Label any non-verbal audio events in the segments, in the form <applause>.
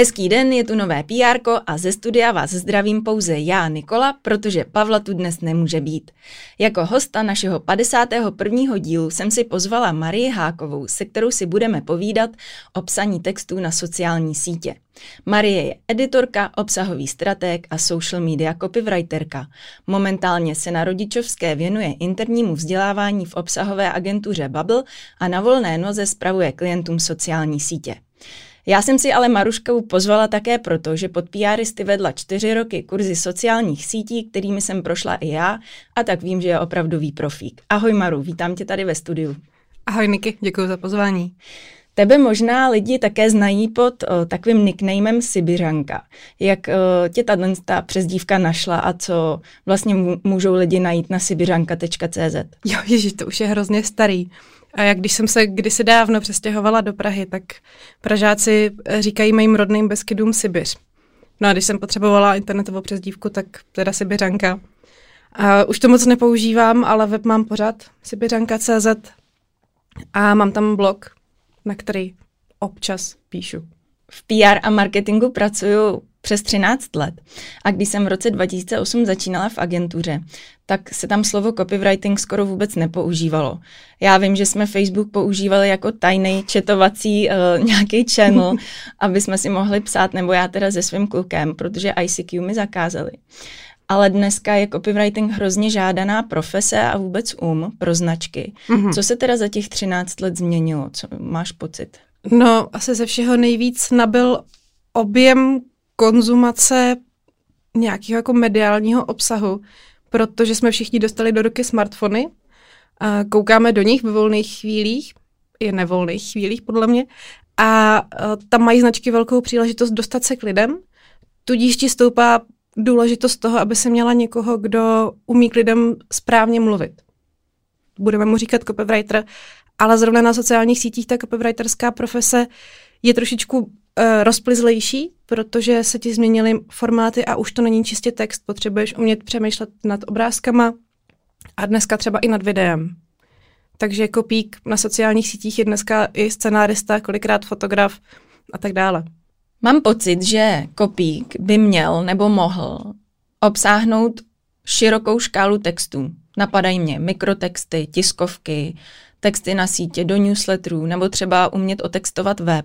Hezký den, je tu nové PR a ze studia vás zdravím pouze já, Nikola, protože Pavla tu dnes nemůže být. Jako hosta našeho 51. dílu jsem si pozvala Marii Hákovou, se kterou si budeme povídat o psaní textů na sociální sítě. Marie je editorka, obsahový strateg a social media copywriterka. Momentálně se na rodičovské věnuje internímu vzdělávání v obsahové agentuře Bubble a na volné noze spravuje klientům sociální sítě. Já jsem si ale Maruškovou pozvala také proto, že pod PRisty vedla čtyři roky kurzy sociálních sítí, kterými jsem prošla i já, a tak vím, že je opravdový profík. Ahoj Maru, vítám tě tady ve studiu. Ahoj Niky, děkuji za pozvání. Tebe možná lidi také znají pod o, takovým nicknamem Sibiřanka. Jak o, tě tato ta přezdívka našla a co vlastně můžou lidi najít na sibiřanka.cz? Jo, ježiš, to už je hrozně starý. A jak když jsem se kdysi dávno přestěhovala do Prahy, tak Pražáci říkají mým rodným Beskydům Sibiř. No a když jsem potřebovala internetovou přezdívku, tak teda Sibiřanka. A už to moc nepoužívám, ale web mám pořád, sibiřanka.cz a mám tam blog, na který občas píšu. V PR a marketingu pracuju přes 13 let. A když jsem v roce 2008 začínala v agentuře, tak se tam slovo copywriting skoro vůbec nepoužívalo. Já vím, že jsme Facebook používali jako tajný četovací uh, <laughs> nějaký channel, aby jsme si mohli psát, nebo já teda se svým klukem, protože ICQ mi zakázali. Ale dneska je copywriting hrozně žádaná profese a vůbec um pro značky. Mm-hmm. Co se teda za těch 13 let změnilo? Co máš pocit? No, asi ze všeho nejvíc nabil objem konzumace nějakého jako mediálního obsahu, protože jsme všichni dostali do ruky smartfony, a koukáme do nich ve volných chvílích, i nevolných chvílích podle mě, a tam mají značky velkou příležitost dostat se k lidem, tudíž ti stoupá důležitost toho, aby se měla někoho, kdo umí k lidem správně mluvit. Budeme mu říkat copywriter, ale zrovna na sociálních sítích ta copywriterská profese je trošičku uh, rozplizlejší, protože se ti změnily formáty a už to není čistě text. Potřebuješ umět přemýšlet nad obrázkama a dneska třeba i nad videem. Takže kopík na sociálních sítích je dneska i scenárista, kolikrát fotograf a tak dále. Mám pocit, že kopík by měl nebo mohl obsáhnout širokou škálu textů. Napadají mě mikrotexty, tiskovky, texty na sítě, do newsletterů, nebo třeba umět otextovat web.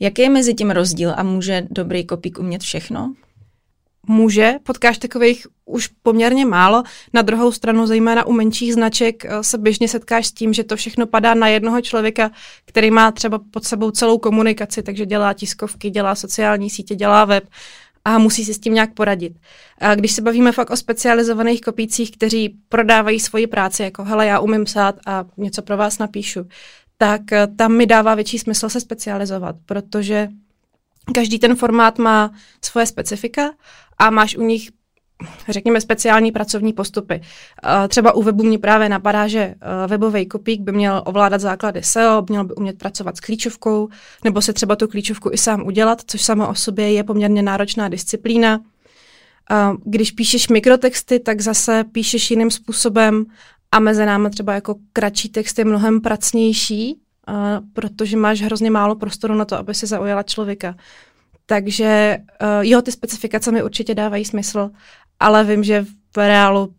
Jaký je mezi tím rozdíl a může dobrý kopík umět všechno? Může, potkáš takových už poměrně málo. Na druhou stranu, zejména u menších značek, eh, se běžně setkáš s tím, že to všechno padá na jednoho člověka, který má třeba pod sebou celou komunikaci, takže dělá tiskovky, dělá sociální sítě, dělá web a musí si s tím nějak poradit. A když se bavíme fakt o specializovaných kopících, kteří prodávají svoji práci, jako hele, já umím psát a něco pro vás napíšu, tak eh, tam mi dává větší smysl se specializovat, protože každý ten formát má svoje specifika a máš u nich řekněme, speciální pracovní postupy. Eh, třeba u webu mě právě napadá, že eh, webový kopík by měl ovládat základy SEO, měl by umět pracovat s klíčovkou, nebo se třeba tu klíčovku i sám udělat, což samo o sobě je poměrně náročná disciplína. Když píšeš mikrotexty, tak zase píšeš jiným způsobem a mezi námi třeba jako kratší text je mnohem pracnější, uh, protože máš hrozně málo prostoru na to, aby se zaujala člověka. Takže uh, jo, ty specifikace mi určitě dávají smysl, ale vím, že v reálu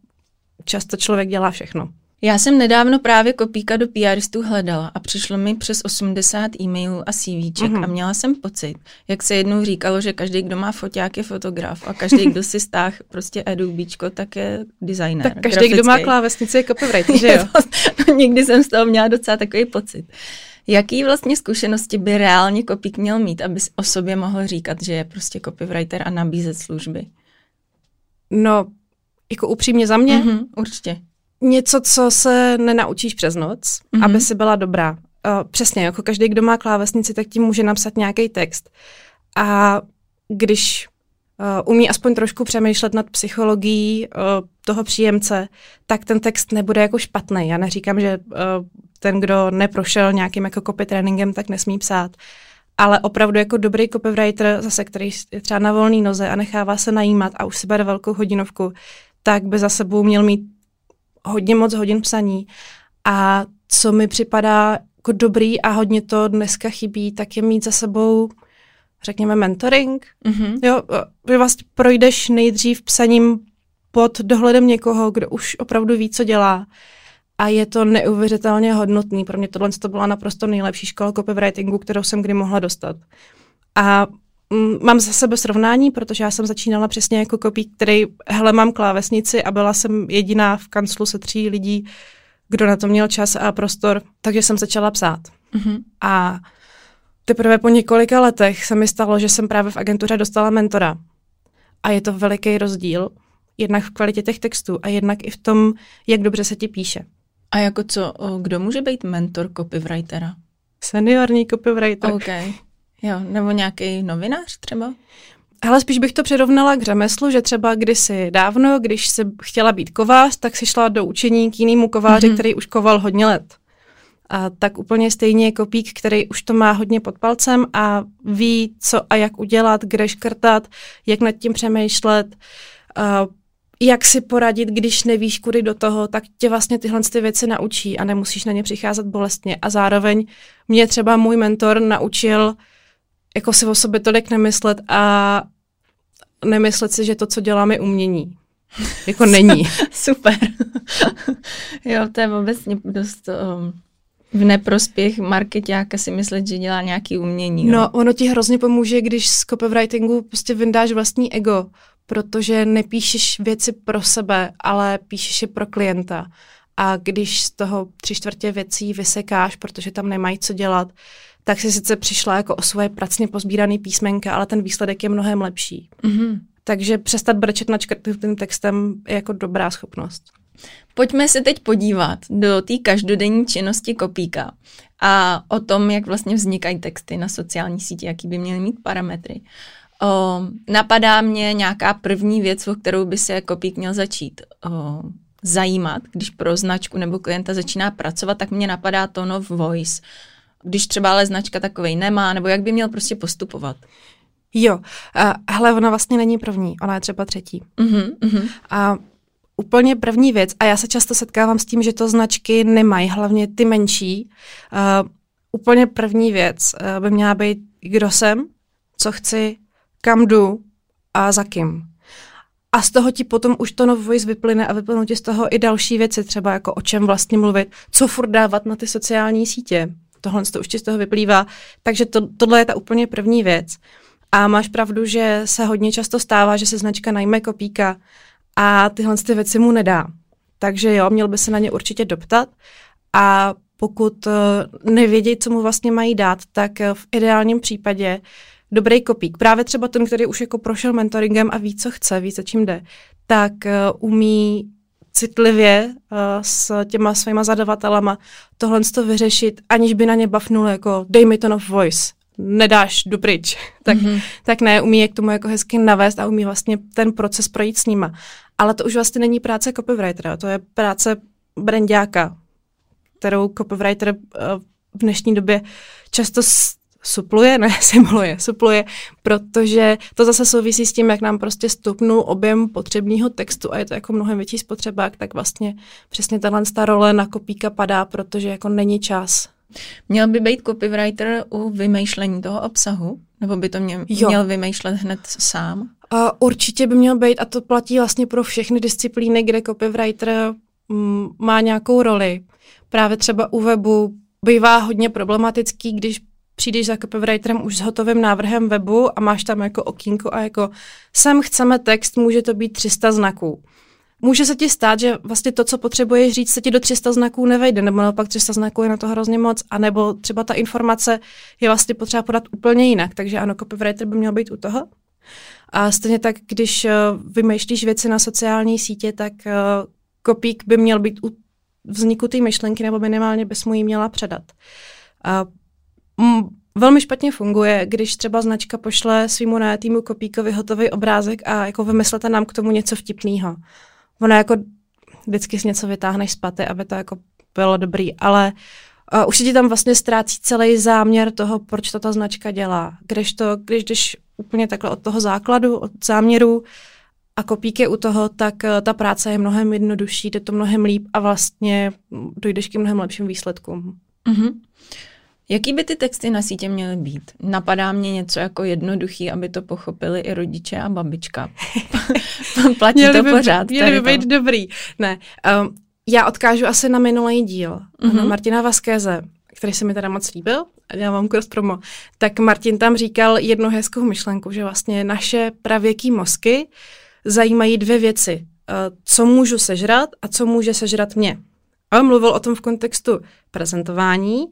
často člověk dělá všechno. Já jsem nedávno právě kopíka do PRistů hledala a přišlo mi přes 80 e-mailů a CVček mm-hmm. a měla jsem pocit, jak se jednou říkalo, že každý, kdo má foťák, je fotograf a každý, kdo si stáh prostě Adobečko, tak je designer. Tak každý, grafický. kdo má klávesnici, je copywriter, <laughs> že jo? <laughs> Nikdy jsem z toho měla docela takový pocit. Jaký vlastně zkušenosti by reálně kopík měl mít, aby o sobě mohl říkat, že je prostě copywriter a nabízet služby? No, jako upřímně za mě? Mm-hmm, určitě něco, co se nenaučíš přes noc, mm-hmm. aby si byla dobrá. Uh, přesně, jako každý, kdo má klávesnici, tak ti může napsat nějaký text. A když uh, umí aspoň trošku přemýšlet nad psychologií uh, toho příjemce, tak ten text nebude jako špatný. Já neříkám, že uh, ten, kdo neprošel nějakým jako copy tréninkem, tak nesmí psát. Ale opravdu jako dobrý copywriter, zase, který je třeba na volné noze a nechává se najímat a už si bere velkou hodinovku, tak by za sebou měl mít hodně moc hodin psaní a co mi připadá jako dobrý a hodně to dneska chybí, tak je mít za sebou řekněme, mentoring. Mm-hmm. Jo, vy vlastně projdeš nejdřív psaním pod dohledem někoho, kdo už opravdu ví, co dělá. A je to neuvěřitelně hodnotný. Pro mě tohle to byla naprosto nejlepší škola copywritingu, kterou jsem kdy mohla dostat. A mám za sebe srovnání, protože já jsem začínala přesně jako kopík, který, hele, mám klávesnici a byla jsem jediná v kanclu se tří lidí, kdo na to měl čas a prostor, takže jsem začala psát. Mm-hmm. A teprve po několika letech se mi stalo, že jsem právě v agentuře dostala mentora. A je to veliký rozdíl, jednak v kvalitě těch textů a jednak i v tom, jak dobře se ti píše. A jako co, kdo může být mentor copywritera? Seniorní copywriter. OK. Jo, nebo nějaký novinář třeba? Ale spíš bych to přirovnala k řemeslu, že třeba kdysi dávno, když si chtěla být kovář, tak si šla do učení k jinému kováři, mm-hmm. který už koval hodně let. A tak úplně stejně je kopík, který už to má hodně pod palcem a ví, co a jak udělat, kde škrtat, jak nad tím přemýšlet, a jak si poradit, když nevíš, kudy do toho, tak tě vlastně tyhle ty věci naučí a nemusíš na ně přicházet bolestně. A zároveň mě třeba můj mentor naučil jako si o sobě tolik nemyslet a nemyslet si, že to, co dělám, je umění. Jako není. <laughs> Super. jo, to je obecně dost um, v neprospěch marketáka si myslet, že dělá nějaký umění. Jo. No, ono ti hrozně pomůže, když z copywritingu prostě vyndáš vlastní ego, protože nepíšeš věci pro sebe, ale píšeš je pro klienta. A když z toho tři čtvrtě věcí vysekáš, protože tam nemají co dělat, tak si sice přišla jako o svoje pracně pozbíraný písmenka, ale ten výsledek je mnohem lepší. Mm-hmm. Takže přestat brečet nad tím textem je jako dobrá schopnost. Pojďme se teď podívat do té každodenní činnosti kopíka a o tom, jak vlastně vznikají texty na sociální síti, jaký by měly mít parametry. O, napadá mě nějaká první věc, o kterou by se kopík měl začít o, zajímat, když pro značku nebo klienta začíná pracovat, tak mě napadá tone of voice když třeba ale značka takovej nemá, nebo jak by měl prostě postupovat? Jo, uh, hele, ona vlastně není první, ona je třeba třetí. Uh-huh, uh-huh. A úplně první věc, a já se často setkávám s tím, že to značky nemají, hlavně ty menší. Uh, úplně první věc uh, by měla být, kdo jsem, co kam jdu a za kým. A z toho ti potom už to voice vyplyne a vyplynou ti z toho i další věci, třeba jako o čem vlastně mluvit, co furt dávat na ty sociální sítě tohle to už z toho vyplývá. Takže to, tohle je ta úplně první věc. A máš pravdu, že se hodně často stává, že se značka najme kopíka a tyhle ty věci mu nedá. Takže jo, měl by se na ně určitě doptat a pokud uh, nevědí, co mu vlastně mají dát, tak uh, v ideálním případě dobrý kopík, právě třeba ten, který už jako prošel mentoringem a ví, co chce, ví, co čím jde, tak uh, umí citlivě uh, s těma svýma zadavatelama tohle to vyřešit, aniž by na ně bafnul jako dej mi to of voice, nedáš do pryč. <laughs> tak, mm-hmm. tak ne, umí je k tomu jako hezky navést a umí vlastně ten proces projít s nima. Ale to už vlastně není práce copywritera, to je práce brandiáka, kterou copywriter uh, v dnešní době často supluje, <laughs> ne simuluje, supluje, protože to zase souvisí s tím, jak nám prostě stupnul objem potřebného textu a je to jako mnohem větší spotřebák, tak vlastně přesně tahle ta role na kopíka padá, protože jako není čas. Měl by být copywriter u vymýšlení toho obsahu? Nebo by to měl, měl vymýšlet hned sám? Uh, určitě by měl být a to platí vlastně pro všechny disciplíny, kde copywriter mm, má nějakou roli. Právě třeba u webu bývá hodně problematický, když přijdeš za copywriterem už s hotovým návrhem webu a máš tam jako okýnko a jako sem chceme text, může to být 300 znaků. Může se ti stát, že vlastně to, co potřebuješ říct, se ti do 300 znaků nevejde, nebo naopak 300 znaků je na to hrozně moc, anebo třeba ta informace je vlastně potřeba podat úplně jinak. Takže ano, copywriter by měl být u toho. A stejně tak, když uh, vymýšlíš věci na sociální sítě, tak uh, kopík by měl být u vzniku té myšlenky, nebo minimálně bys mu ji měla předat. Mm, velmi špatně funguje, když třeba značka pošle svýmu najatýmu kopíkovi hotový obrázek a jako vymyslete nám k tomu něco vtipného. Ona jako vždycky si něco vytáhneš z paty, aby to jako bylo dobrý, ale uh, už se ti tam vlastně ztrácí celý záměr toho, proč to ta značka dělá. Když to, když jdeš úplně takhle od toho základu, od záměru a kopík je u toho, tak uh, ta práce je mnohem jednodušší, jde to mnohem líp a vlastně dojdeš k mnohem lepším výsledkům. Mm-hmm. Jaký by ty texty na sítě měly být? Napadá mě něco jako jednoduchý, aby to pochopili i rodiče a babička. <laughs> Platí měli to by, pořád. Měli by být dobrý. Ne, um, já odkážu asi na minulý díl, mm-hmm. na Martina Vaskéze, který se mi teda moc líbil, a já mám cross promo, tak Martin tam říkal jednu hezkou myšlenku, že vlastně naše pravěký mozky zajímají dvě věci. Uh, co můžu sežrat a co může sežrat mě. A on mluvil o tom v kontextu prezentování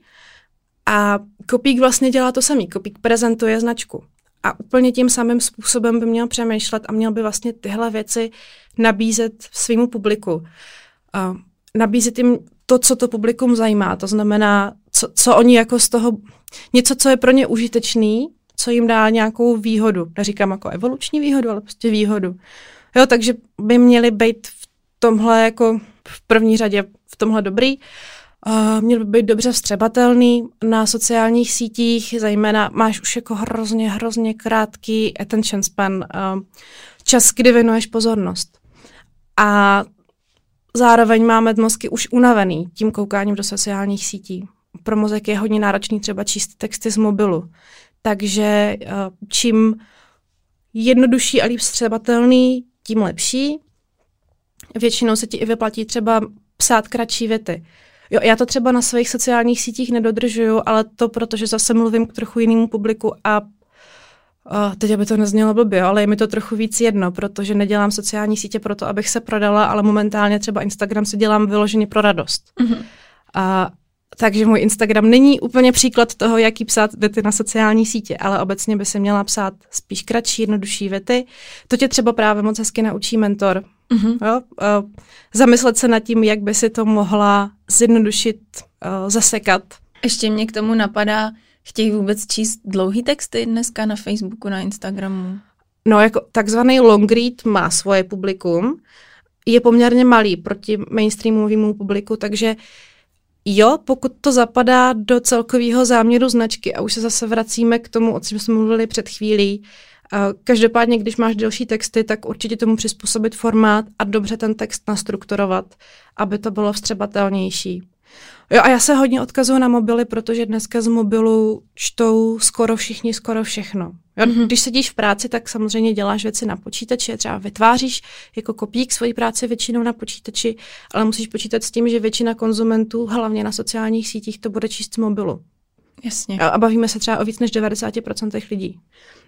a Kopík vlastně dělá to samý. Kopík prezentuje značku. A úplně tím samým způsobem by měl přemýšlet a měl by vlastně tyhle věci nabízet svýmu publiku. Uh, nabízet jim to, co to publikum zajímá. To znamená, co, co oni jako z toho, něco, co je pro ně užitečný, co jim dá nějakou výhodu. Neříkám jako evoluční výhodu, ale prostě výhodu. Jo, takže by měli být v tomhle jako v první řadě v tomhle dobrý. Uh, měl by být dobře vstřebatelný na sociálních sítích, zejména máš už jako hrozně, hrozně krátký attention span, uh, čas, kdy věnuješ pozornost. A zároveň máme mozky už unavený tím koukáním do sociálních sítí. Pro mozek je hodně náročný třeba číst texty z mobilu. Takže uh, čím jednodušší a líp vstřebatelný, tím lepší. Většinou se ti i vyplatí třeba psát kratší věty. Jo, já to třeba na svých sociálních sítích nedodržuju, ale to protože zase mluvím k trochu jinému publiku a Uh, teď aby to neznělo blbě, ale je mi to trochu víc jedno, protože nedělám sociální sítě proto, abych se prodala, ale momentálně třeba Instagram si dělám vyloženě pro radost. Mm-hmm. Uh, takže můj Instagram není úplně příklad toho, jaký psát věty na sociální sítě, ale obecně by se měla psát spíš kratší, jednodušší věty. To tě třeba právě moc hezky naučí mentor. Mm-hmm. Jo? Uh, zamyslet se nad tím, jak by si to mohla zjednodušit, uh, zasekat. Ještě mě k tomu napadá, chtějí vůbec číst dlouhý texty dneska na Facebooku, na Instagramu? No, jako takzvaný long read má svoje publikum, je poměrně malý proti mainstreamovému publiku, takže jo, pokud to zapadá do celkového záměru značky a už se zase vracíme k tomu, o čem jsme mluvili před chvílí, Každopádně, když máš delší texty, tak určitě tomu přizpůsobit formát a dobře ten text nastrukturovat, aby to bylo vstřebatelnější. Jo, a já se hodně odkazuju na mobily, protože dneska z mobilu čtou skoro všichni, skoro všechno. Jo, mm-hmm. Když sedíš v práci, tak samozřejmě děláš věci na počítači, třeba vytváříš jako kopík svoji práci většinou na počítači, ale musíš počítat s tím, že většina konzumentů, hlavně na sociálních sítích, to bude číst z mobilu. Jasně. A bavíme se třeba o víc než 90% lidí.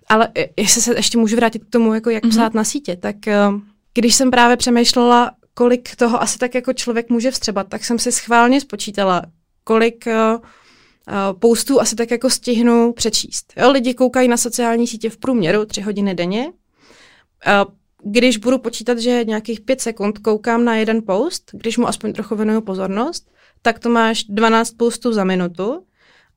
Ale jestli se ještě můžu vrátit k tomu, jako jak mm-hmm. psát na sítě, tak eh, když jsem právě přemýšlela, kolik toho asi tak jako člověk může vstřebat, tak jsem si schválně spočítala, kolik uh, postů asi tak jako stihnu přečíst. Jo, lidi koukají na sociální sítě v průměru tři hodiny denně. Uh, když budu počítat, že nějakých pět sekund koukám na jeden post, když mu aspoň trochu věnuju pozornost, tak to máš 12 postů za minutu.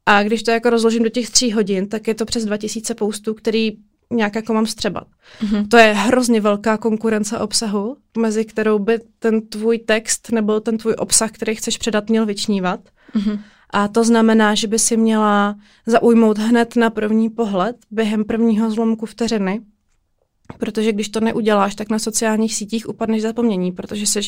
A když to jako rozložím do těch tří hodin, tak je to přes 2000 postů, který nějak jako mám střebat. Mm-hmm. To je hrozně velká konkurence obsahu, mezi kterou by ten tvůj text nebo ten tvůj obsah, který chceš předat, měl vyčnívat. Mm-hmm. A to znamená, že by si měla zaujmout hned na první pohled během prvního zlomku vteřiny, protože když to neuděláš, tak na sociálních sítích upadneš zapomnění, protože jsi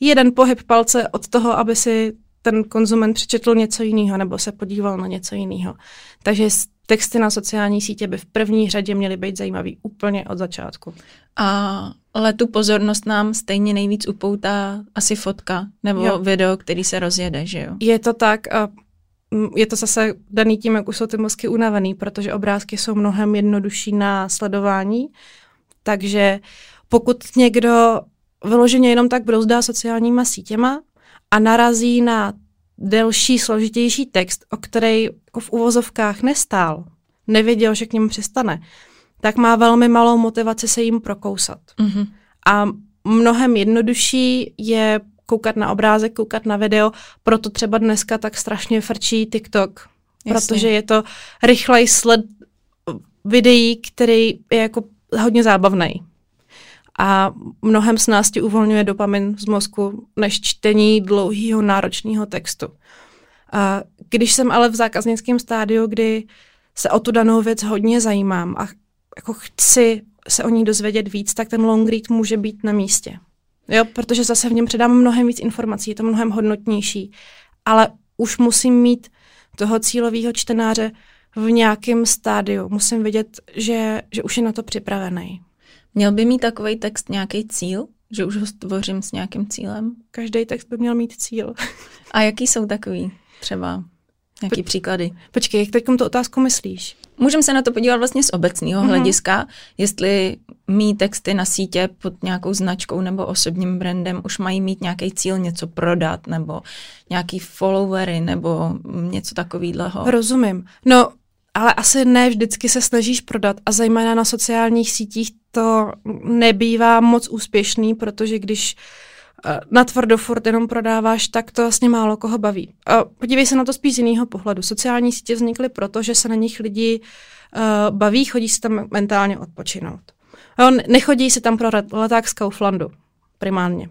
jeden pohyb palce od toho, aby si ten konzument přečetl něco jiného nebo se podíval na něco jiného. Takže texty na sociální sítě by v první řadě měly být zajímavý úplně od začátku. A ale tu pozornost nám stejně nejvíc upoutá asi fotka nebo jo. video, který se rozjede, že jo? Je to tak a je to zase daný tím, jak už jsou ty mozky unavený, protože obrázky jsou mnohem jednodušší na sledování, takže pokud někdo vyloženě jenom tak brouzdá sociálníma sítěma a narazí na delší, složitější text, o který jako v uvozovkách nestál, nevěděl, že k němu přistane, tak má velmi malou motivaci se jim prokousat. Mm-hmm. A mnohem jednodušší je koukat na obrázek, koukat na video, proto třeba dneska tak strašně frčí TikTok, Jasně. protože je to rychlej sled videí, který je jako hodně zábavný. A mnohem s nás uvolňuje dopamin z mozku, než čtení dlouhého náročného textu. A když jsem ale v zákaznickém stádiu, kdy se o tu danou věc hodně zajímám a jako chci se o ní dozvědět víc, tak ten long read může být na místě. Jo, protože zase v něm předám mnohem víc informací, je to mnohem hodnotnější, ale už musím mít toho cílového čtenáře v nějakém stádiu. Musím vědět, že, že už je na to připravený. Měl by mít takový text nějaký cíl? Že už ho stvořím s nějakým cílem? Každý text by měl mít cíl. <laughs> A jaký jsou takový třeba? Nějaký po, příklady? Počkej, jak teď tu otázku myslíš? Můžeme se na to podívat vlastně z obecného mm-hmm. hlediska, jestli mý texty na sítě pod nějakou značkou nebo osobním brandem už mají mít nějaký cíl něco prodat nebo nějaký followery nebo něco takového. Rozumím. No, ale asi ne vždycky se snažíš prodat a zejména na sociálních sítích to nebývá moc úspěšný, protože když eh, na tvrdo furt jenom prodáváš, tak to vlastně málo koho baví. Podívej se na to spíš z jiného pohledu. Sociální sítě vznikly proto, že se na nich lidi uh, baví, chodí se tam mentálně odpočinout. Nechodí se tam pro leták z Kauflandu primárně.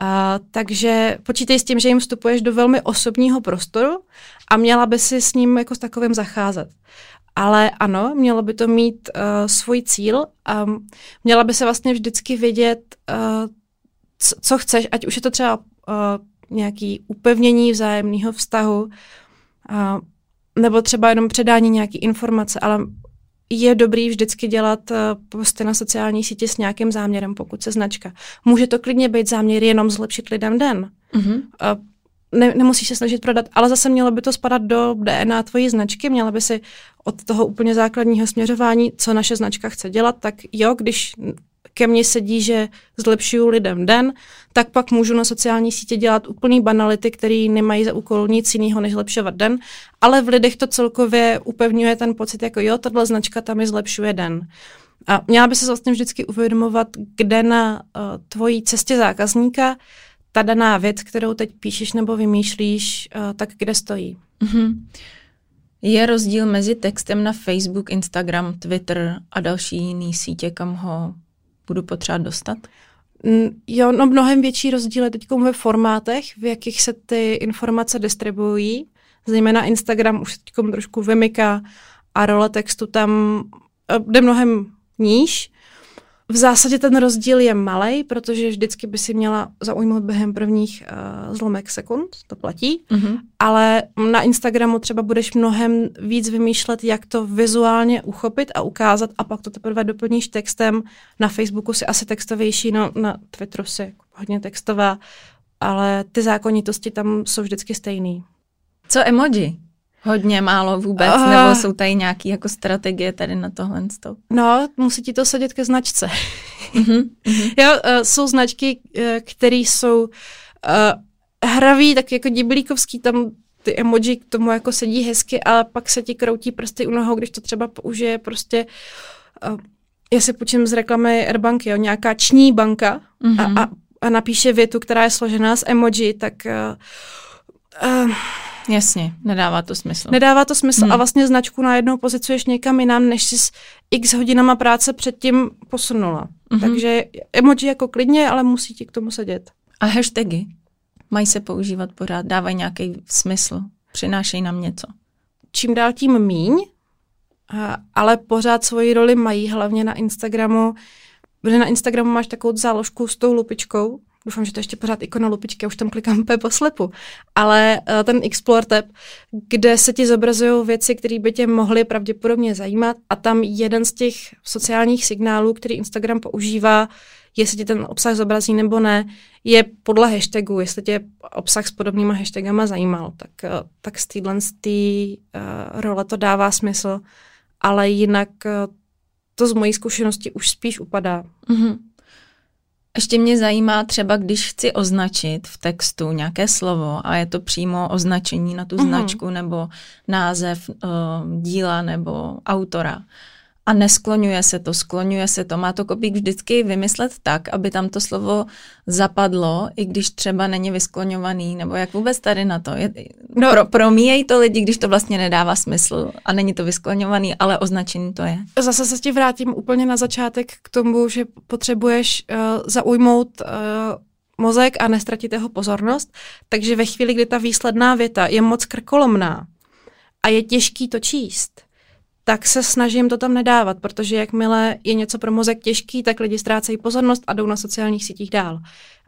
A, takže počítej s tím, že jim vstupuješ do velmi osobního prostoru a měla by si s ním jako s takovým zacházet. Ale ano, mělo by to mít uh, svůj cíl a měla by se vlastně vždycky vědět, uh, co, co chceš, ať už je to třeba uh, nějaký upevnění vzájemného vztahu, uh, nebo třeba jenom předání nějaké informace, ale je dobrý vždycky dělat uh, posty na sociální síti s nějakým záměrem, pokud se značka. Může to klidně být záměr jenom zlepšit lidem den. Mm-hmm. Ne, nemusíš se snažit prodat, ale zase mělo by to spadat do DNA tvojí značky, měla by si od toho úplně základního směřování, co naše značka chce dělat, tak jo, když ke mně sedí, že zlepšuju lidem den, tak pak můžu na sociální sítě dělat úplný banality, které nemají za úkol nic jiného, než zlepšovat den, ale v lidech to celkově upevňuje ten pocit, jako jo, tahle značka tam mi zlepšuje den. A měla by se vlastně vždycky uvědomovat, kde na uh, tvojí cestě zákazníka ta daná věc, kterou teď píšeš nebo vymýšlíš, uh, tak kde stojí. Mm-hmm. Je rozdíl mezi textem na Facebook, Instagram, Twitter a další jiný sítě, kam ho budu potřebovat dostat? Mm, jo, no mnohem větší rozdíl je teď ve formátech, v jakých se ty informace distribuují. Zejména Instagram už teď trošku vymyká a role textu tam eh, jde mnohem níž. V zásadě ten rozdíl je malý, protože vždycky by si měla zaujmout během prvních uh, zlomek sekund, to platí, mm-hmm. ale na Instagramu třeba budeš mnohem víc vymýšlet, jak to vizuálně uchopit a ukázat a pak to teprve doplníš textem. Na Facebooku si asi textovější, no na Twitteru si hodně textová, ale ty zákonitosti tam jsou vždycky stejný. Co emoji? Hodně málo vůbec, uh, nebo jsou tady nějaké jako strategie tady na tohle? No, musí ti to sedět ke značce. uh-huh. <laughs> Jo, uh, jsou značky, uh, které jsou uh, hraví, tak jako diblíkovský, tam ty emoji k tomu jako sedí hezky, ale pak se ti kroutí prsty u nohou, když to třeba použije prostě uh, já si počím z reklamy Airbanky, jo, nějaká ční banka uh-huh. a, a, a napíše větu, která je složená z emoji, tak uh, uh, Jasně, nedává to smysl. Nedává to smysl hmm. a vlastně značku najednou pozicuješ někam jinam, než jsi s x hodinama práce předtím posunula. Mm-hmm. Takže emoji jako klidně, ale musí ti k tomu sedět. A hashtagy? Mají se používat pořád, dávají nějaký smysl, přinášejí nám něco. Čím dál tím míň, ale pořád svoji roli mají, hlavně na Instagramu, protože na Instagramu máš takovou záložku s tou lupičkou, doufám, že to ještě pořád ikona lupičky, já už tam klikám úplně po slepu, ale uh, ten Explore tab, kde se ti zobrazují věci, které by tě mohly pravděpodobně zajímat a tam jeden z těch sociálních signálů, který Instagram používá, jestli ti ten obsah zobrazí nebo ne, je podle hashtagu, jestli tě obsah s podobnýma hashtagama zajímal, tak, uh, tak z téhle uh, role to dává smysl, ale jinak uh, to z mojí zkušenosti už spíš upadá. Mm-hmm. Ještě mě zajímá třeba, když chci označit v textu nějaké slovo a je to přímo označení na tu mm. značku nebo název uh, díla nebo autora a neskloňuje se to, skloňuje se to. Má to kopík vždycky vymyslet tak, aby tam to slovo zapadlo, i když třeba není vyskloňovaný, nebo jak vůbec tady na to. Je, no, pro, promíjejí to lidi, když to vlastně nedává smysl a není to vyskloňovaný, ale označený to je. Zase se ti vrátím úplně na začátek k tomu, že potřebuješ uh, zaujmout uh, mozek a nestratit jeho pozornost, takže ve chvíli, kdy ta výsledná věta je moc krkolomná a je těžký to číst, tak se snažím to tam nedávat, protože jakmile je něco pro mozek těžký, tak lidi ztrácejí pozornost a jdou na sociálních sítích dál.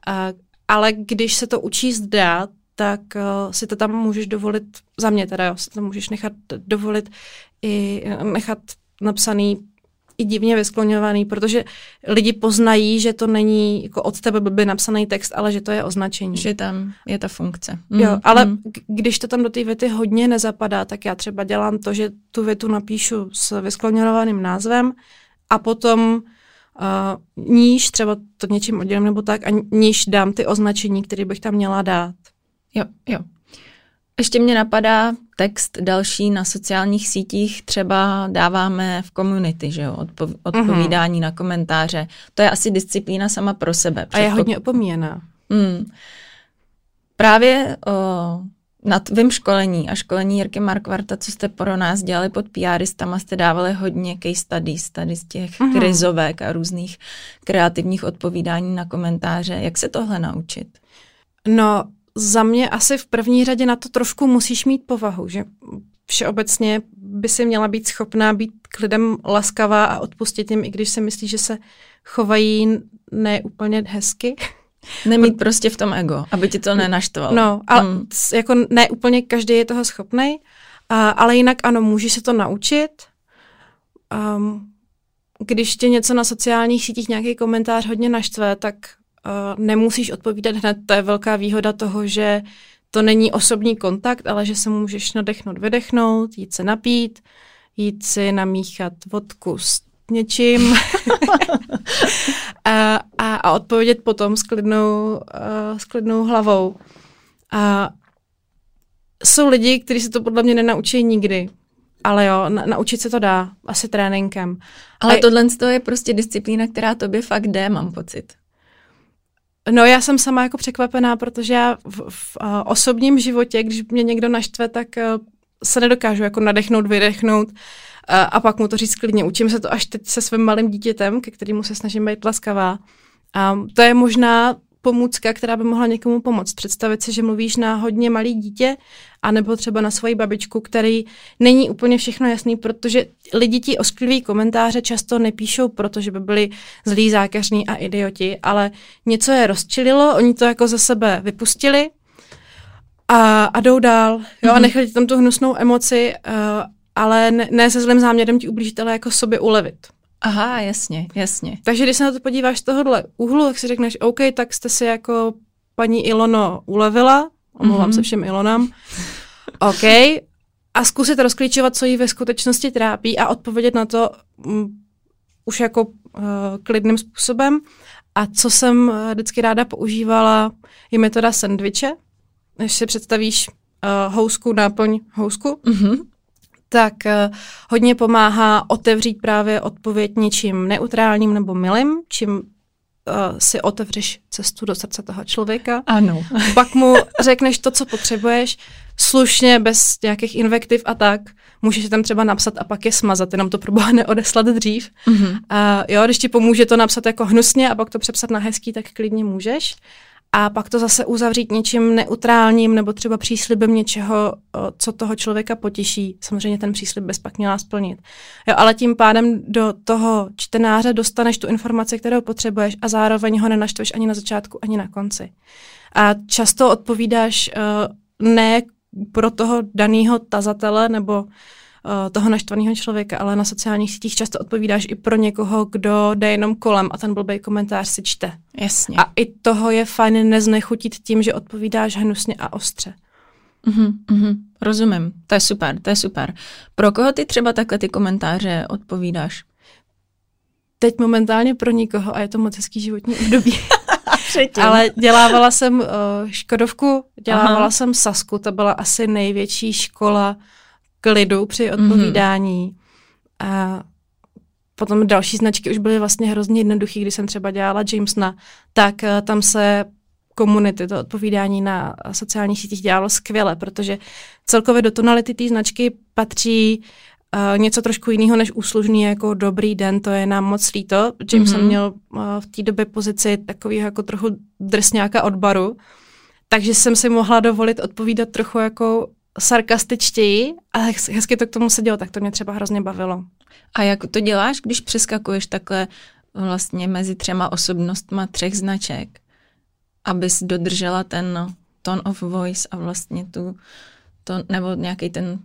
A, ale když se to učí zdát, tak uh, si to tam můžeš dovolit, za mě teda, jo, si to můžeš nechat dovolit i nechat napsaný i divně vyskloňovaný, protože lidi poznají, že to není jako od tebe blbě napsaný text, ale že to je označení. Že tam je ta funkce. Mm. Jo, ale mm. když to tam do té věty hodně nezapadá, tak já třeba dělám to, že tu větu napíšu s vyskloňovaným názvem a potom uh, níž, třeba to něčím oddělím nebo tak, a níž dám ty označení, které bych tam měla dát. Jo, jo. Ještě mě napadá text další na sociálních sítích, třeba dáváme v komunity, že jo, odpo- odpovídání mm-hmm. na komentáře. To je asi disciplína sama pro sebe. A je hodně opomíjená. Mm. Právě o, na tvém školení a školení Jirky Markvarta, co jste pro nás dělali pod PRistama, jste dávali hodně case studies, tady z těch mm-hmm. krizovek a různých kreativních odpovídání na komentáře. Jak se tohle naučit? No, za mě asi v první řadě na to trošku musíš mít povahu, že všeobecně by si měla být schopná být k lidem laskavá a odpustit jim, i když si myslí, že se chovají neúplně hezky. <laughs> Nemít prostě v tom ego, aby ti to nenaštvalo. No, ale hmm. jako ne úplně každý je toho schopný, ale jinak ano, můžeš se to naučit. Um, když tě něco na sociálních sítích, nějaký komentář hodně naštve, tak uh, nemusíš odpovídat hned. To je velká výhoda toho, že to není osobní kontakt, ale že se můžeš nadechnout, vydechnout, jít se napít, jít si namíchat vodku s něčím <laughs> a, a, a odpovědět potom s klidnou, uh, s klidnou hlavou. A jsou lidi, kteří se to podle mě nenaučí nikdy. Ale jo, na, naučit se to dá, asi tréninkem. Ale a tohle je prostě disciplína, která tobě fakt jde, mám pocit. No já jsem sama jako překvapená, protože já v, v uh, osobním životě, když mě někdo naštve, tak uh, se nedokážu jako nadechnout, vydechnout uh, a pak mu to říct klidně. Učím se to až teď se svým malým dítětem, ke kterému se snažím být laskavá. A to je možná pomůcka, která by mohla někomu pomoct. Představit si, že mluvíš na hodně malý dítě, anebo třeba na svoji babičku, který není úplně všechno jasný, protože lidi ti osklivý komentáře často nepíšou, protože by byli zlí zákařní a idioti, ale něco je rozčililo, oni to jako za sebe vypustili a, a jdou dál. Jo, mm-hmm. a mhm. nechali tam tu hnusnou emoci, uh, ale ne, ne se zlým záměrem ti ublížit, ale jako sobě ulevit. Aha, jasně, jasně. Takže když se na to podíváš z tohohle úhlu, tak si řekneš, OK, tak jste si jako paní Ilono ulevila, omlouvám mm-hmm. se všem Ilonám, OK, a zkusit rozklíčovat, co jí ve skutečnosti trápí a odpovědět na to um, už jako uh, klidným způsobem. A co jsem uh, vždycky ráda používala, je metoda sandviče. Když si představíš uh, housku, náplň housku, mm-hmm tak uh, hodně pomáhá otevřít právě odpověď něčím neutrálním nebo milým, čím uh, si otevřeš cestu do srdce toho člověka. Ano. <laughs> Pak mu řekneš to, co potřebuješ, slušně, bez nějakých invektiv a tak. Můžeš tam třeba napsat a pak je smazat, jenom to proboha neodeslat dřív. Mm-hmm. Uh, jo, když ti pomůže to napsat jako hnusně a pak to přepsat na hezký, tak klidně můžeš a pak to zase uzavřít něčím neutrálním nebo třeba příslibem něčeho, co toho člověka potěší. Samozřejmě ten příslib bys pak měla splnit. Jo, ale tím pádem do toho čtenáře dostaneš tu informaci, kterou potřebuješ a zároveň ho nenaštveš ani na začátku, ani na konci. A často odpovídáš ne pro toho daného tazatele nebo toho naštvaného člověka, ale na sociálních sítích často odpovídáš i pro někoho, kdo jde jenom kolem a ten blbý komentář si čte. Jasně. A i toho je fajn neznechutit tím, že odpovídáš hnusně a ostře. Mm-hmm, mm-hmm, rozumím, to je super, to je super. Pro koho ty třeba takhle ty komentáře odpovídáš? Teď momentálně pro nikoho a je to moc hezký životní <laughs> období. Ale dělávala jsem uh, Škodovku, dělávala Aha. jsem Sasku, to byla asi největší škola klidu při mhm. odpovídání. Mm-hmm. A potom další značky už byly vlastně hrozně jednoduché, když jsem třeba dělala Jamesna, tak uh, tam se komunity, to odpovídání na sociálních sítích dělalo skvěle, protože celkově do tonality té značky patří uh, něco trošku jiného než úslužný jako dobrý den, to je nám moc líto. James mm-hmm. měl uh, v té době pozici takového jako trochu drsňáka od baru, takže jsem si mohla dovolit odpovídat trochu jako sarkastičtěji a hezky to k tomu sedělo, tak to mě třeba hrozně bavilo. A jak to děláš, když přeskakuješ takhle vlastně mezi třema osobnostma třech značek, abys dodržela ten tone of voice a vlastně tu, to, nebo nějaký ten,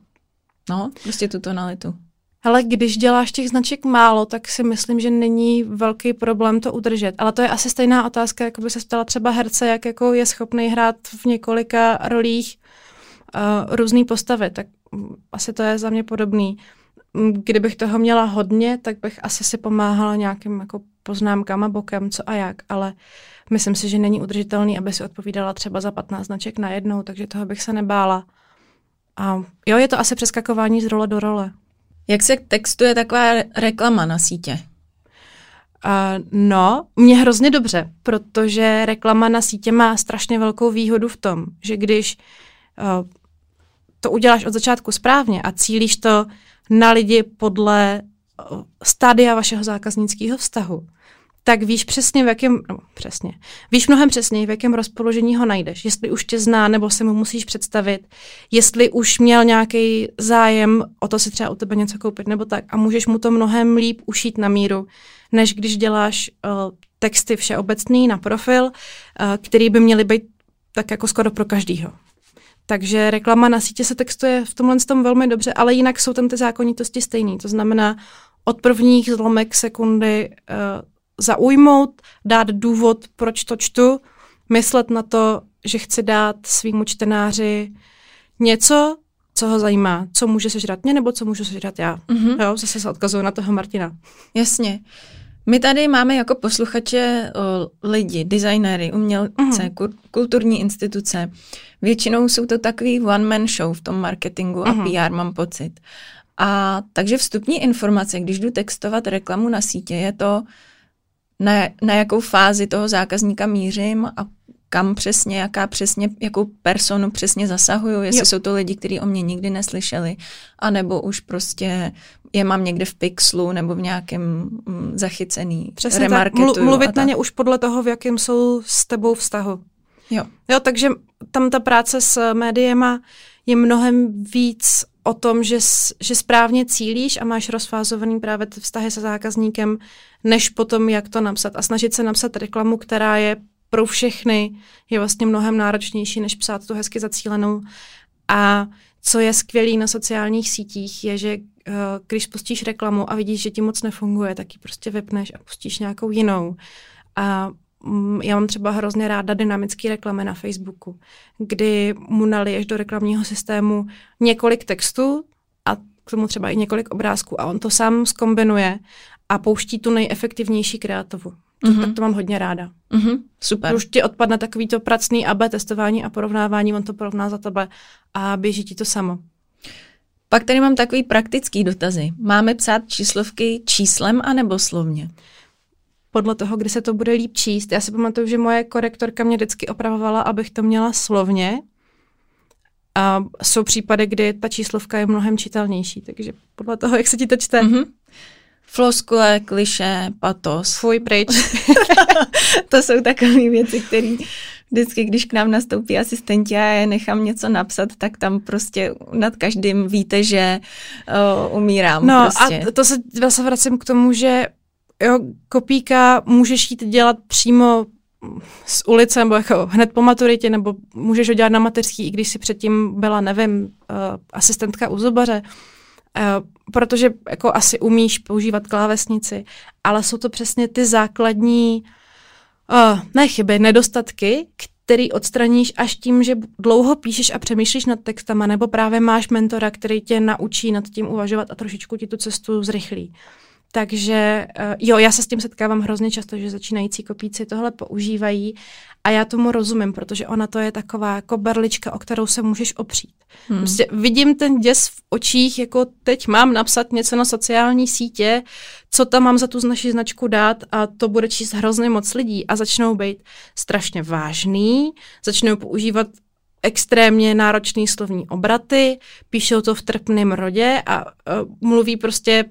no, prostě tu tonalitu. Ale když děláš těch značek málo, tak si myslím, že není velký problém to udržet. Ale to je asi stejná otázka, jako by se stala třeba herce, jak jako je schopný hrát v několika rolích uh, různý postavy. Tak um, asi to je za mě podobný. Um, kdybych toho měla hodně, tak bych asi si pomáhala nějakým jako poznámkama bokem, co a jak, ale myslím si, že není udržitelný, aby si odpovídala třeba za 15 značek najednou, takže toho bych se nebála. A jo, je to asi přeskakování z role do role. Jak se textuje taková reklama na sítě? Uh, no, mě hrozně dobře, protože reklama na sítě má strašně velkou výhodu v tom, že když uh, to uděláš od začátku správně a cílíš to na lidi podle uh, stádia vašeho zákaznického vztahu, tak víš přesně, v jakém, no, přesně, víš mnohem přesněji, v jakém rozpoložení ho najdeš. Jestli už tě zná, nebo se mu musíš představit, jestli už měl nějaký zájem o to si třeba u tebe něco koupit, nebo tak. A můžeš mu to mnohem líp ušít na míru, než když děláš uh, texty všeobecný na profil, uh, který by měly být tak jako skoro pro každýho. Takže reklama na sítě se textuje v tomhle tom velmi dobře, ale jinak jsou tam ty zákonitosti stejné. To znamená, od prvních zlomek sekundy uh, zaujmout, dát důvod, proč to čtu, myslet na to, že chci dát svýmu čtenáři něco, co ho zajímá, co může sežrat mě, nebo co můžu sežrat já. Mm-hmm. Jo, zase se odkazuju na toho Martina. Jasně. My tady máme jako posluchače o, lidi, designéry, umělce, mm-hmm. kulturní instituce. Většinou jsou to takový one-man show v tom marketingu a mm-hmm. PR, mám pocit. A takže vstupní informace, když jdu textovat reklamu na sítě, je to, na, na jakou fázi toho zákazníka mířím a kam přesně, jaká přesně, jakou personu přesně zasahuju, jestli jo. jsou to lidi, kteří o mě nikdy neslyšeli, anebo už prostě je mám někde v pixlu nebo v nějakém mm, zachycený Přesně tak, mlu, mluvit na ně už podle toho, v jakém jsou s tebou vztahu. Jo. jo, takže tam ta práce s médiema je mnohem víc o tom, že, že správně cílíš a máš rozfázovaný právě ty vztahy se zákazníkem, než potom, jak to napsat. A snažit se napsat reklamu, která je pro všechny, je vlastně mnohem náročnější, než psát tu hezky zacílenou. A co je skvělý na sociálních sítích, je, že uh, když pustíš reklamu a vidíš, že ti moc nefunguje, tak ji prostě vypneš a pustíš nějakou jinou. A Mm, já mám třeba hrozně ráda dynamické reklamy na Facebooku, kdy mu naliješ do reklamního systému několik textů a k tomu třeba i několik obrázků a on to sám skombinuje a pouští tu nejefektivnější kreativu. Mm-hmm. Tak to mám hodně ráda. Mm-hmm. Super. Už ti odpadne takový to pracný AB testování a porovnávání, on to porovná za tebe a běží ti to samo. Pak tady mám takový praktický dotazy. Máme psát číslovky číslem anebo slovně? podle toho, kdy se to bude líp číst. Já si pamatuju, že moje korektorka mě vždycky opravovala, abych to měla slovně. A jsou případy, kdy ta číslovka je mnohem čitelnější, takže podle toho, jak se ti to čte. Mm-hmm. Floskule, kliše, patos. Fuj, pryč. <laughs> to jsou takové věci, které vždycky, když k nám nastoupí asistenti a já je nechám něco napsat, tak tam prostě nad každým víte, že uh, umírám. No prostě. a to se zase vracím k tomu, že jo, kopíka můžeš jít dělat přímo z ulice, nebo jako hned po maturitě, nebo můžeš ho dělat na mateřský, i když si předtím byla, nevím, uh, asistentka u zubaře, protože jako asi umíš používat klávesnici, ale jsou to přesně ty základní, uh, ne chyby, nedostatky, který odstraníš až tím, že dlouho píšeš a přemýšlíš nad textama, nebo právě máš mentora, který tě naučí nad tím uvažovat a trošičku ti tu cestu zrychlí. Takže eh, jo, já se s tím setkávám hrozně často, že začínající kopíci tohle používají a já tomu rozumím, protože ona to je taková jako berlička, o kterou se můžeš opřít. Hmm. Prostě vidím ten děs v očích, jako teď mám napsat něco na sociální sítě, co tam mám za tu naši značku dát a to bude číst hrozně moc lidí a začnou být strašně vážný, začnou používat extrémně náročný slovní obraty, píšou to v trpném rodě a uh, mluví prostě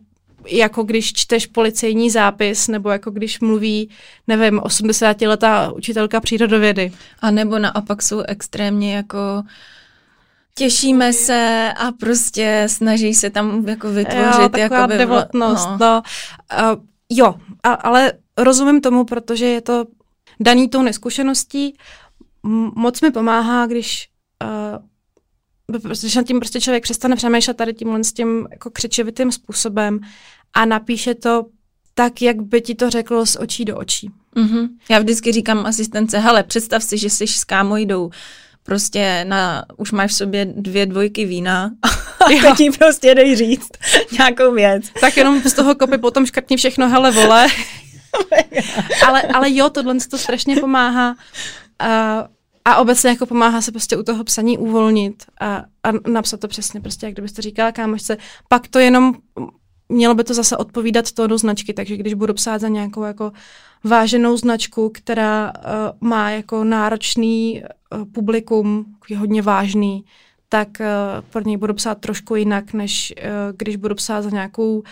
jako když čteš policejní zápis, nebo jako když mluví, nevím, 80-letá učitelka přírodovědy. A nebo naopak jsou extrémně jako těšíme se a prostě snaží se tam jako vytvořit jo, taková jakoby, devotnost, no. no. Uh, jo, a, ale rozumím tomu, protože je to daný tou neskušeností, moc mi pomáhá, když uh, když nad tím prostě člověk přestane přemýšlet tady tímhle s tím jako křičevitým způsobem a napíše to tak, jak by ti to řekl z očí do očí. Mm-hmm. Já vždycky říkám asistence, hele, představ si, že jsi s kámojdou prostě na, už máš v sobě dvě dvojky vína a teď jí prostě dej říct <laughs> nějakou věc. Tak jenom z toho kopy potom škrtni všechno, hele vole. <laughs> ale, ale jo, tohle to strašně pomáhá. A, a obecně jako pomáhá se prostě u toho psaní uvolnit a, a napsat to přesně, prostě jak kdybyste říkala kámošce. Pak to jenom, mělo by to zase odpovídat tónu značky, takže když budu psát za nějakou jako váženou značku, která uh, má jako náročný uh, publikum, je hodně vážný, tak uh, pro něj budu psát trošku jinak, než uh, když budu psát za nějakou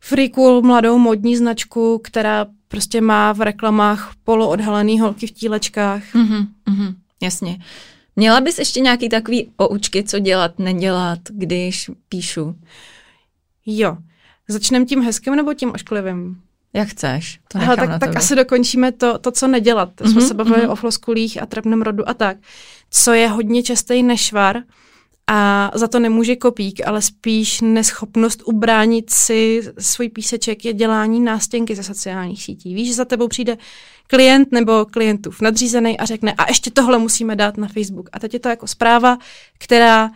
free cool mladou modní značku, která prostě má v reklamách poloodhalený holky v tílečkách. Mm-hmm, mm-hmm, jasně. Měla bys ještě nějaký takový poučky, co dělat, nedělat, když píšu? Jo. Začneme tím hezkým nebo tím ošklivým? Jak chceš. To Hele, tak, tak asi dokončíme to, to, co nedělat. Mm-hmm, Jsme se bavili mm-hmm. o floskulích a trapném rodu a tak. Co je hodně častý nešvar, a za to nemůže kopík, ale spíš neschopnost ubránit si svůj píseček je dělání nástěnky ze sociálních sítí. Víš, že za tebou přijde klient nebo klientův nadřízený a řekne, a ještě tohle musíme dát na Facebook. A teď je to jako zpráva, která uh,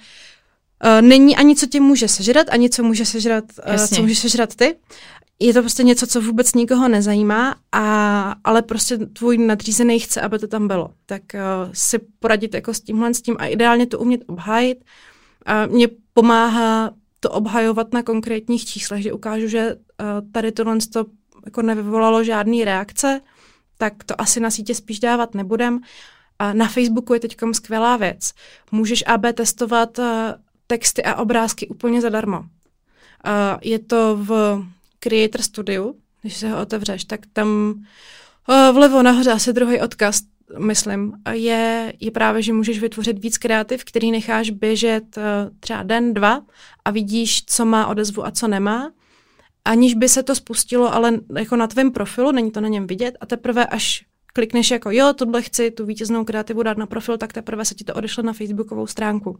není ani co tě může sežrat, ani co může sežrat, uh, co může sežrat ty je to prostě něco, co vůbec nikoho nezajímá, a, ale prostě tvůj nadřízený chce, aby to tam bylo. Tak uh, si poradit jako s tímhle s tím a ideálně to umět obhájit. A mě pomáhá to obhajovat na konkrétních číslech, že ukážu, že uh, tady tohle to jako nevyvolalo žádný reakce, tak to asi na sítě spíš dávat nebudem. A na Facebooku je teď skvělá věc. Můžeš AB testovat uh, texty a obrázky úplně zadarmo. Uh, je to v Creator Studio, když se ho otevřeš, tak tam uh, vlevo nahoře asi druhý odkaz, myslím, je, je právě, že můžeš vytvořit víc kreativ, který necháš běžet uh, třeba den, dva a vidíš, co má odezvu a co nemá, aniž by se to spustilo, ale jako na tvém profilu, není to na něm vidět a teprve až klikneš jako jo, tohle chci tu vítěznou kreativu dát na profil, tak teprve se ti to odešle na facebookovou stránku.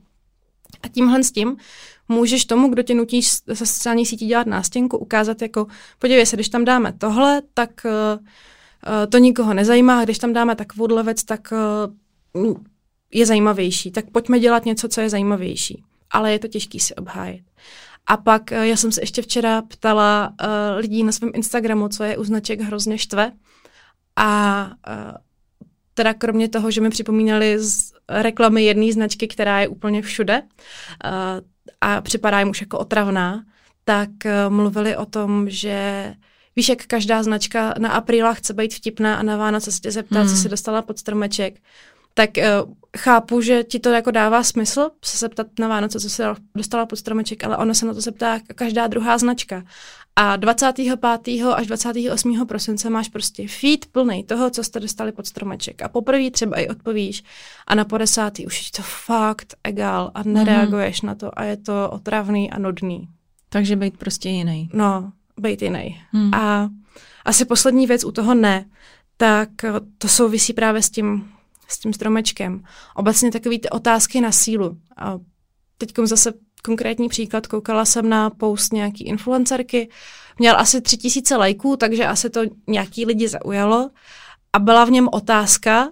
A tímhle s tím můžeš tomu, kdo tě nutí se sociální sítí dělat nástěnku, ukázat jako, podívej se, když tam dáme tohle, tak uh, to nikoho nezajímá, a když tam dáme takovouhle věc, tak uh, je zajímavější. Tak pojďme dělat něco, co je zajímavější. Ale je to těžký si obhájit. A pak já jsem se ještě včera ptala uh, lidí na svém Instagramu, co je u značek hrozně štve. A uh, teda kromě toho, že mi připomínali z reklamy jedné značky, která je úplně všude uh, a připadá jim už jako otravná, tak uh, mluvili o tom, že víš, jak každá značka na apríla chce být vtipná a na Vánoce se tě zeptá, hmm. co si dostala pod stromeček, tak uh, chápu, že ti to jako dává smysl se zeptat na Vánoce, co se dostala pod stromeček, ale ono se na to zeptá každá druhá značka. A 25. až 28. prosince máš prostě feed plný toho, co jste dostali pod stromeček. A poprvé třeba i odpovíš a na 50. už je to fakt egál a nereaguješ mm-hmm. na to a je to otravný a nudný. Takže být prostě jiný. No, být jiný. Hmm. A asi poslední věc u toho ne, tak to souvisí právě s tím, s tím stromečkem. Obecně takové ty otázky na sílu. A teď zase konkrétní příklad, koukala jsem na post nějaký influencerky, měl asi tři tisíce lajků, takže asi to nějaký lidi zaujalo a byla v něm otázka, uh,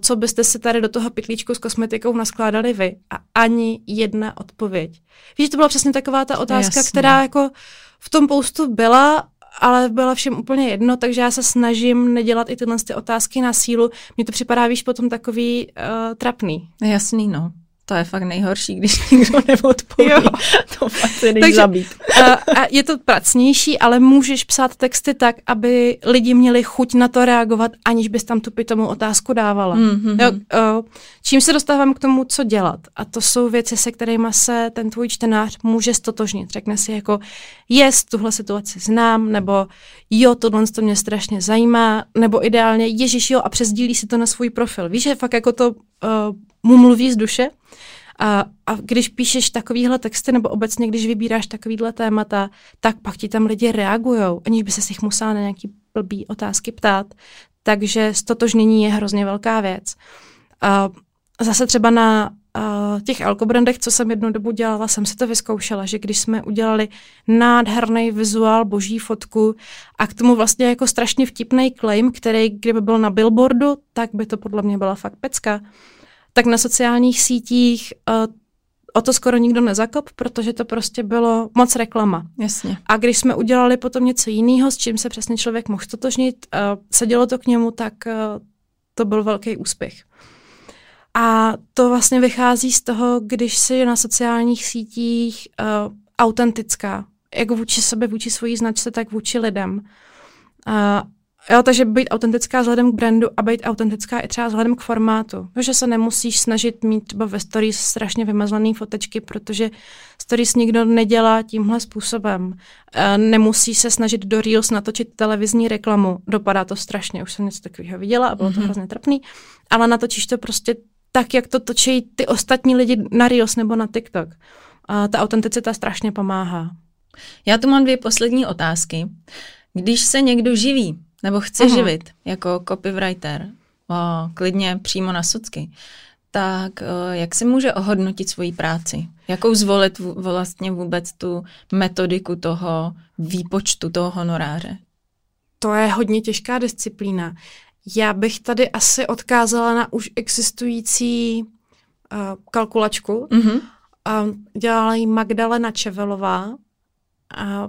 co byste se tady do toho pytlíčku s kosmetikou naskládali vy a ani jedna odpověď. Víš, to byla přesně taková ta otázka, Jasně. která jako v tom postu byla, ale byla všem úplně jedno, takže já se snažím nedělat i tyhle ty otázky na sílu. Mně to připadá, víš, potom takový uh, trapný. Jasný, no to je fakt nejhorší, když <laughs> nikdo neodpoví. Jo. <laughs> to fakt se Takže, zabít. <laughs> a, a je to pracnější, ale můžeš psát texty tak, aby lidi měli chuť na to reagovat, aniž bys tam tu pitomou otázku dávala. Mm-hmm. Jo, o, čím se dostávám k tomu, co dělat? A to jsou věci, se kterými se ten tvůj čtenář může stotožnit. Řekne si jako, jest, tuhle situaci znám, nebo jo, tohle to mě strašně zajímá, nebo ideálně, ježiš jo, a přesdílí si to na svůj profil. Víš, že fakt jako to uh, mu mluví z duše. A, a když píšeš takovýhle texty, nebo obecně, když vybíráš takovýhle témata, tak pak ti tam lidi reagují, aniž by se jich musela na nějaký blbý otázky ptát. Takže stotožnění je hrozně velká věc. zase třeba na uh, těch alkobrandech, co jsem jednu dobu dělala, jsem si to vyzkoušela, že když jsme udělali nádherný vizuál, boží fotku a k tomu vlastně jako strašně vtipný claim, který kdyby byl na billboardu, tak by to podle mě byla fakt pecka. Tak na sociálních sítích uh, o to skoro nikdo nezakop, protože to prostě bylo moc reklama. Jasně. A když jsme udělali potom něco jiného, s čím se přesně člověk mohl stotožnit, uh, sedělo to k němu, tak uh, to byl velký úspěch. A to vlastně vychází z toho, když jsi na sociálních sítích uh, autentická, jak vůči sobě, vůči svojí značce, tak vůči lidem. Uh, Jo, takže být autentická vzhledem k brandu a být autentická i třeba vzhledem k formátu. že se nemusíš snažit mít třeba ve stories strašně vymazlené fotečky, protože stories nikdo nedělá tímhle způsobem. E, nemusí se snažit do Reels natočit televizní reklamu. Dopadá to strašně, už jsem něco takového viděla a bylo mm-hmm. to mhm. hrozně trapný, ale natočíš to prostě tak, jak to točí ty ostatní lidi na Reels nebo na TikTok. A ta autenticita strašně pomáhá. Já tu mám dvě poslední otázky. Když se někdo živí nebo chce uh-huh. živit jako copywriter, o, klidně přímo na socky, tak o, jak se může ohodnotit svoji práci? Jakou zvolit v, vlastně vůbec tu metodiku toho výpočtu toho honoráře? To je hodně těžká disciplína. Já bych tady asi odkázala na už existující uh, kalkulačku. Mm-hmm. Uh, dělala ji Magdalena Čevelová a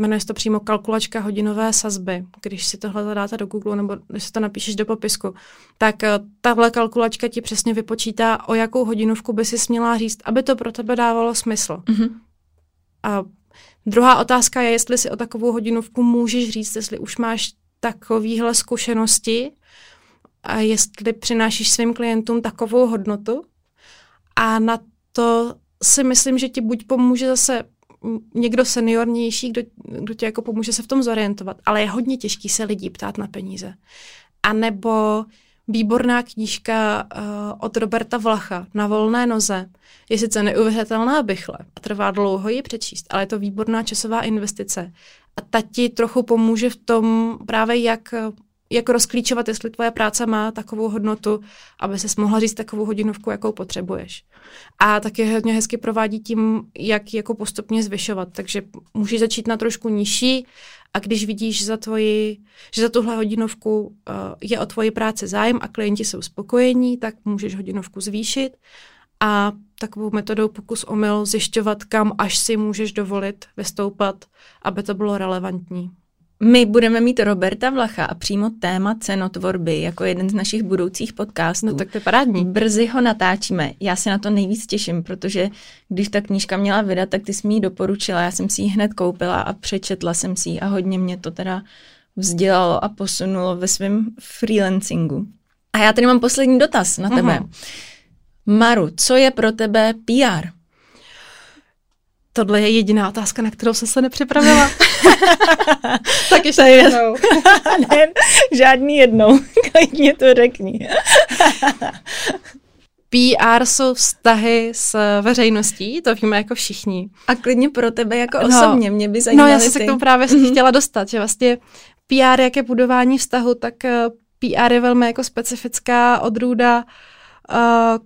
jmenuje se to přímo kalkulačka hodinové sazby. Když si tohle zadáte do Google nebo když si to napíšeš do popisku, tak uh, tahle kalkulačka ti přesně vypočítá, o jakou hodinovku by si směla říct, aby to pro tebe dávalo smysl. Mm-hmm. A druhá otázka je, jestli si o takovou hodinovku můžeš říct, jestli už máš takovéhle zkušenosti a jestli přinášíš svým klientům takovou hodnotu. A na to si myslím, že ti buď pomůže zase někdo seniornější, kdo, kdo tě jako pomůže se v tom zorientovat, ale je hodně těžký se lidí ptát na peníze. A nebo výborná knížka uh, od Roberta Vlacha na volné noze. Je sice neuvěřitelná bychle a trvá dlouho ji přečíst, ale je to výborná časová investice. A ta ti trochu pomůže v tom právě, jak, jak rozklíčovat, jestli tvoje práce má takovou hodnotu, aby se mohla říct takovou hodinovku, jakou potřebuješ. A taky hodně hezky provádí tím, jak jako postupně zvyšovat. Takže můžeš začít na trošku nižší a když vidíš, že za, tvoji, že za tuhle hodinovku uh, je o tvoji práci zájem a klienti jsou spokojení, tak můžeš hodinovku zvýšit a takovou metodou pokus omyl zjišťovat, kam až si můžeš dovolit vystoupat, aby to bylo relevantní. My budeme mít Roberta Vlacha a přímo téma cenotvorby jako jeden z našich budoucích podcastů. No tak to je parádní. Brzy ho natáčíme. Já se na to nejvíc těším, protože když ta knížka měla vydat, tak ty jsi mi ji doporučila. Já jsem si ji hned koupila a přečetla jsem si ji a hodně mě to teda vzdělalo a posunulo ve svém freelancingu. A já tady mám poslední dotaz na tebe. Uh-huh. Maru, co je pro tebe PR? Tohle je jediná otázka, na kterou jsem se nepřipravila. <laughs> tak ještě jednou. <laughs> ne, žádný jednou. <laughs> Klidně to řekni. PR jsou vztahy s veřejností, to víme jako všichni. A klidně pro tebe jako no, osobně, mě by zajímalo. No já jsem se k tomu právě mm-hmm. chtěla dostat, že vlastně PR, jak je budování vztahu, tak eh, PR je velmi jako specifická odrůda uh,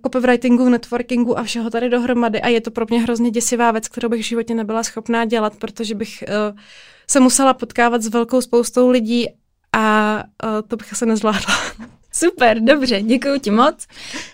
copywritingu, networkingu a všeho tady dohromady a je to pro mě hrozně děsivá věc, kterou bych v životě nebyla schopná dělat, protože bych uh, se musela potkávat s velkou spoustou lidí a uh, to bych se nezvládla. <laughs> Super, dobře, děkuji ti moc.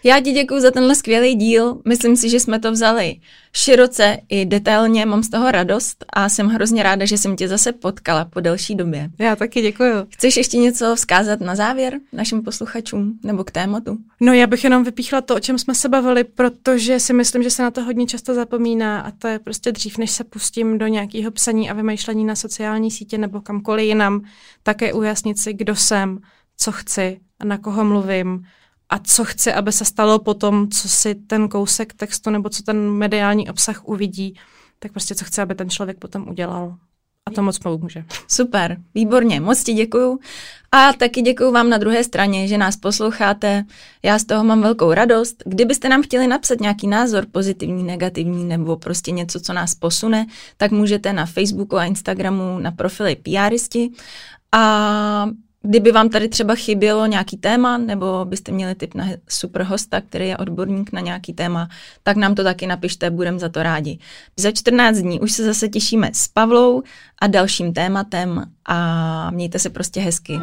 Já ti děkuji za tenhle skvělý díl. Myslím si, že jsme to vzali široce i detailně, mám z toho radost a jsem hrozně ráda, že jsem tě zase potkala po delší době. Já taky děkuji. Chceš ještě něco vzkázat na závěr našim posluchačům nebo k tématu? No já bych jenom vypíchla to, o čem jsme se bavili, protože si myslím, že se na to hodně často zapomíná a to je prostě dřív, než se pustím do nějakého psaní a vymýšlení na sociální sítě nebo kamkoliv jinam, také ujasnit si, kdo jsem, co chci, na koho mluvím a co chci, aby se stalo potom, co si ten kousek textu nebo co ten mediální obsah uvidí, tak prostě co chci, aby ten člověk potom udělal. A to moc pomůže. Super, výborně, moc ti děkuju. A taky děkuju vám na druhé straně, že nás posloucháte. Já z toho mám velkou radost. Kdybyste nám chtěli napsat nějaký názor, pozitivní, negativní, nebo prostě něco, co nás posune, tak můžete na Facebooku a Instagramu na profily PRisti. A kdyby vám tady třeba chybělo nějaký téma, nebo byste měli tip na super hosta, který je odborník na nějaký téma, tak nám to taky napište, budem za to rádi. Za 14 dní už se zase těšíme s Pavlou a dalším tématem a mějte se prostě hezky.